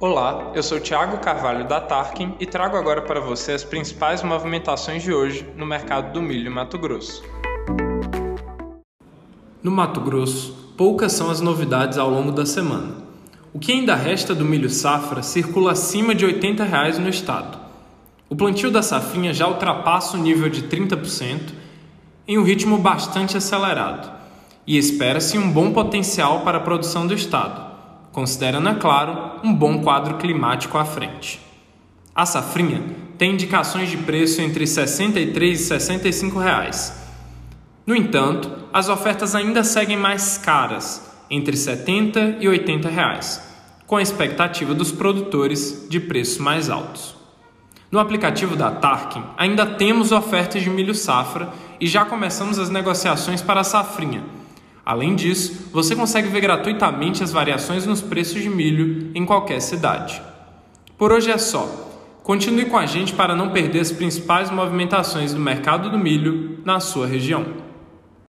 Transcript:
Olá, eu sou Thiago Carvalho da Tarkin e trago agora para você as principais movimentações de hoje no mercado do milho em Mato Grosso. No Mato Grosso, poucas são as novidades ao longo da semana. O que ainda resta do milho safra circula acima de 80 reais no estado. O plantio da safrinha já ultrapassa o nível de 30% em um ritmo bastante acelerado e espera-se um bom potencial para a produção do estado considerando, é claro, um bom quadro climático à frente. A safrinha tem indicações de preço entre R$ 63 e 65 reais. No entanto, as ofertas ainda seguem mais caras, entre R$ 70 e 80 reais, com a expectativa dos produtores de preços mais altos. No aplicativo da Tarkin, ainda temos ofertas de milho safra e já começamos as negociações para a safrinha, Além disso, você consegue ver gratuitamente as variações nos preços de milho em qualquer cidade. Por hoje é só. Continue com a gente para não perder as principais movimentações do mercado do milho na sua região.